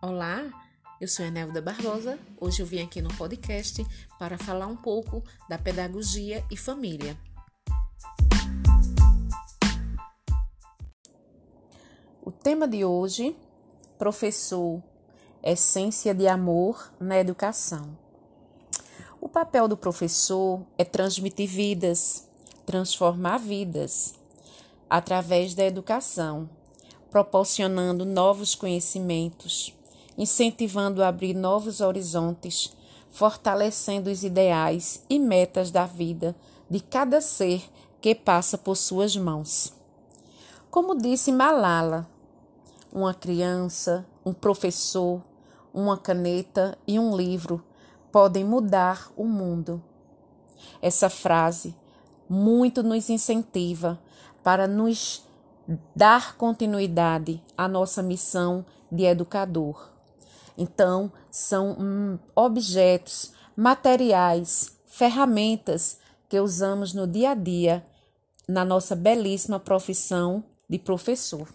Olá, eu sou Enelda Barbosa. Hoje eu vim aqui no podcast para falar um pouco da pedagogia e família. O tema de hoje, professor, essência de amor na educação. O papel do professor é transmitir vidas, transformar vidas através da educação, proporcionando novos conhecimentos incentivando a abrir novos horizontes, fortalecendo os ideais e metas da vida de cada ser que passa por suas mãos. Como disse Malala, uma criança, um professor, uma caneta e um livro podem mudar o mundo. Essa frase muito nos incentiva para nos dar continuidade à nossa missão de educador. Então, são hum, objetos, materiais, ferramentas que usamos no dia a dia na nossa belíssima profissão de professor.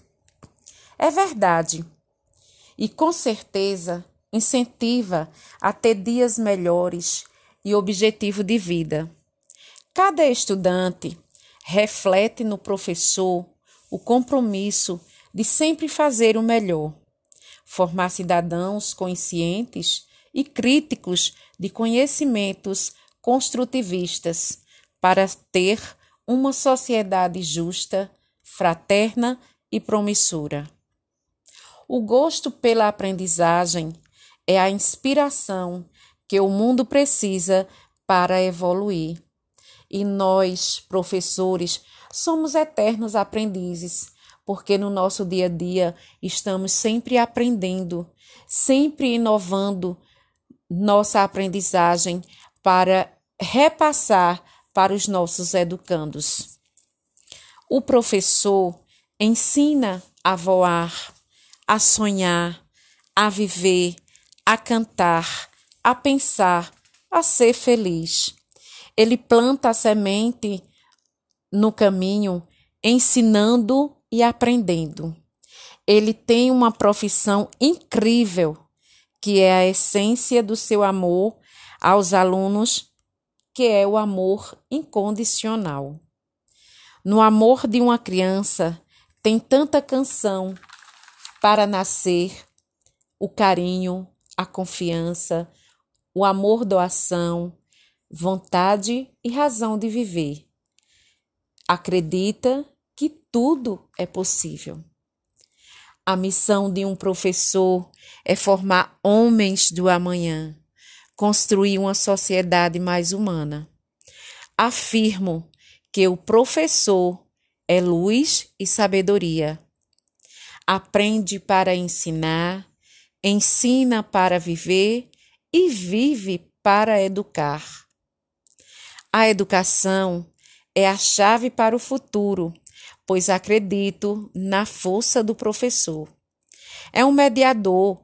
É verdade. E com certeza incentiva a ter dias melhores e objetivo de vida. Cada estudante reflete no professor o compromisso de sempre fazer o melhor formar cidadãos conscientes e críticos de conhecimentos construtivistas para ter uma sociedade justa, fraterna e promissora. O gosto pela aprendizagem é a inspiração que o mundo precisa para evoluir. E nós, professores, somos eternos aprendizes porque no nosso dia a dia estamos sempre aprendendo, sempre inovando nossa aprendizagem para repassar para os nossos educandos. O professor ensina a voar, a sonhar, a viver, a cantar, a pensar, a ser feliz. Ele planta a semente no caminho, ensinando e aprendendo. Ele tem uma profissão incrível, que é a essência do seu amor aos alunos, que é o amor incondicional. No amor de uma criança tem tanta canção para nascer, o carinho, a confiança, o amor doação, vontade e razão de viver. Acredita tudo é possível. A missão de um professor é formar homens do amanhã, construir uma sociedade mais humana. Afirmo que o professor é luz e sabedoria. Aprende para ensinar, ensina para viver e vive para educar. A educação é a chave para o futuro pois acredito na força do professor. É um mediador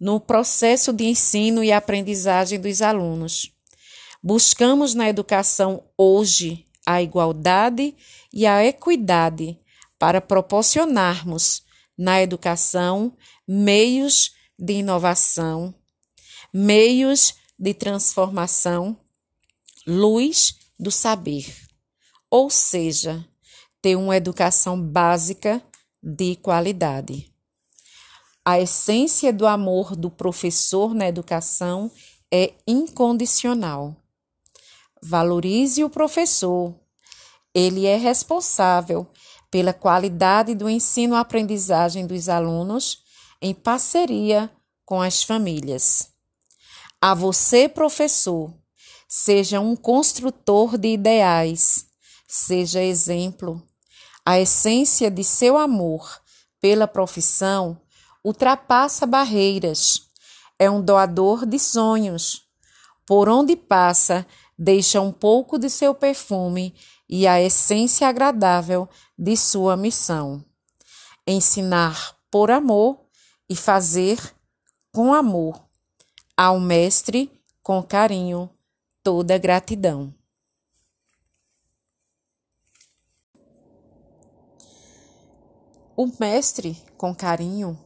no processo de ensino e aprendizagem dos alunos. Buscamos na educação hoje a igualdade e a equidade para proporcionarmos na educação meios de inovação, meios de transformação, luz do saber. Ou seja, ter uma educação básica de qualidade. A essência do amor do professor na educação é incondicional. Valorize o professor. Ele é responsável pela qualidade do ensino-aprendizagem dos alunos em parceria com as famílias. A você, professor, seja um construtor de ideais, seja exemplo a essência de seu amor pela profissão ultrapassa barreiras. É um doador de sonhos. Por onde passa, deixa um pouco de seu perfume e a essência agradável de sua missão. Ensinar por amor e fazer com amor. Ao Mestre, com carinho, toda gratidão. O mestre, com carinho,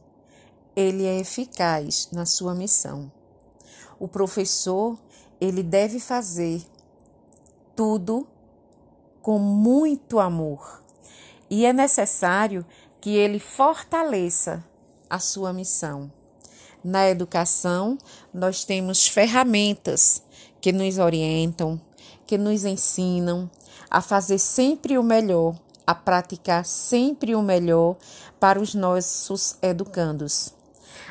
ele é eficaz na sua missão. O professor, ele deve fazer tudo com muito amor. E é necessário que ele fortaleça a sua missão. Na educação, nós temos ferramentas que nos orientam, que nos ensinam a fazer sempre o melhor, a praticar sempre o melhor para os nossos educandos.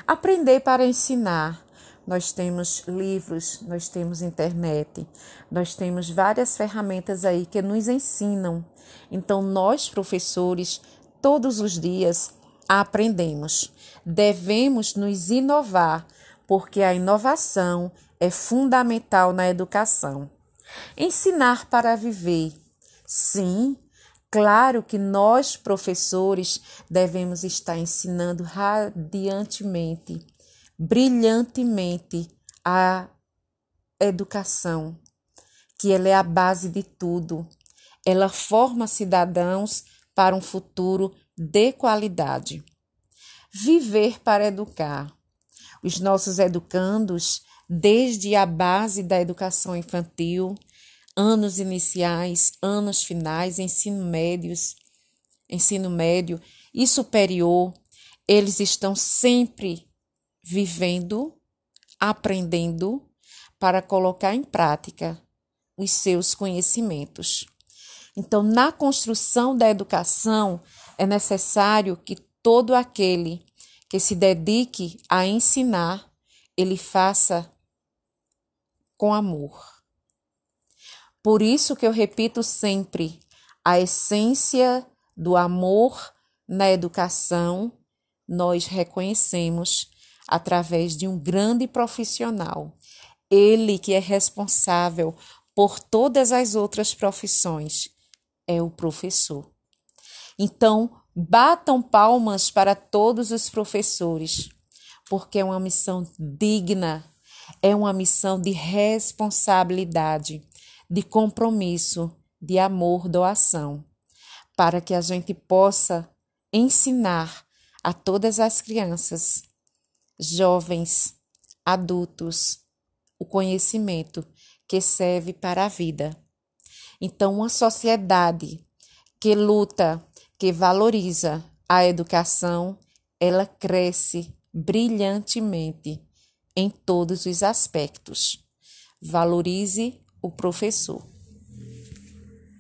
Aprender para ensinar. Nós temos livros, nós temos internet, nós temos várias ferramentas aí que nos ensinam. Então, nós, professores, todos os dias aprendemos. Devemos nos inovar, porque a inovação é fundamental na educação. Ensinar para viver. Sim, claro que nós, professores, devemos estar ensinando radiantemente, brilhantemente a educação, que ela é a base de tudo. Ela forma cidadãos para um futuro de qualidade. Viver para educar. Os nossos educandos, desde a base da educação infantil, anos iniciais, anos finais, ensino médios, ensino médio e superior, eles estão sempre vivendo, aprendendo para colocar em prática os seus conhecimentos. Então, na construção da educação, é necessário que todo aquele que se dedique a ensinar, ele faça com amor. Por isso que eu repito sempre, a essência do amor na educação nós reconhecemos através de um grande profissional. Ele que é responsável por todas as outras profissões é o professor. Então, batam palmas para todos os professores, porque é uma missão digna, é uma missão de responsabilidade, de compromisso, de amor, doação, para que a gente possa ensinar a todas as crianças, jovens, adultos, o conhecimento que serve para a vida. Então, uma sociedade que luta, que valoriza a educação, ela cresce brilhantemente em todos os aspectos. Valorize o professor.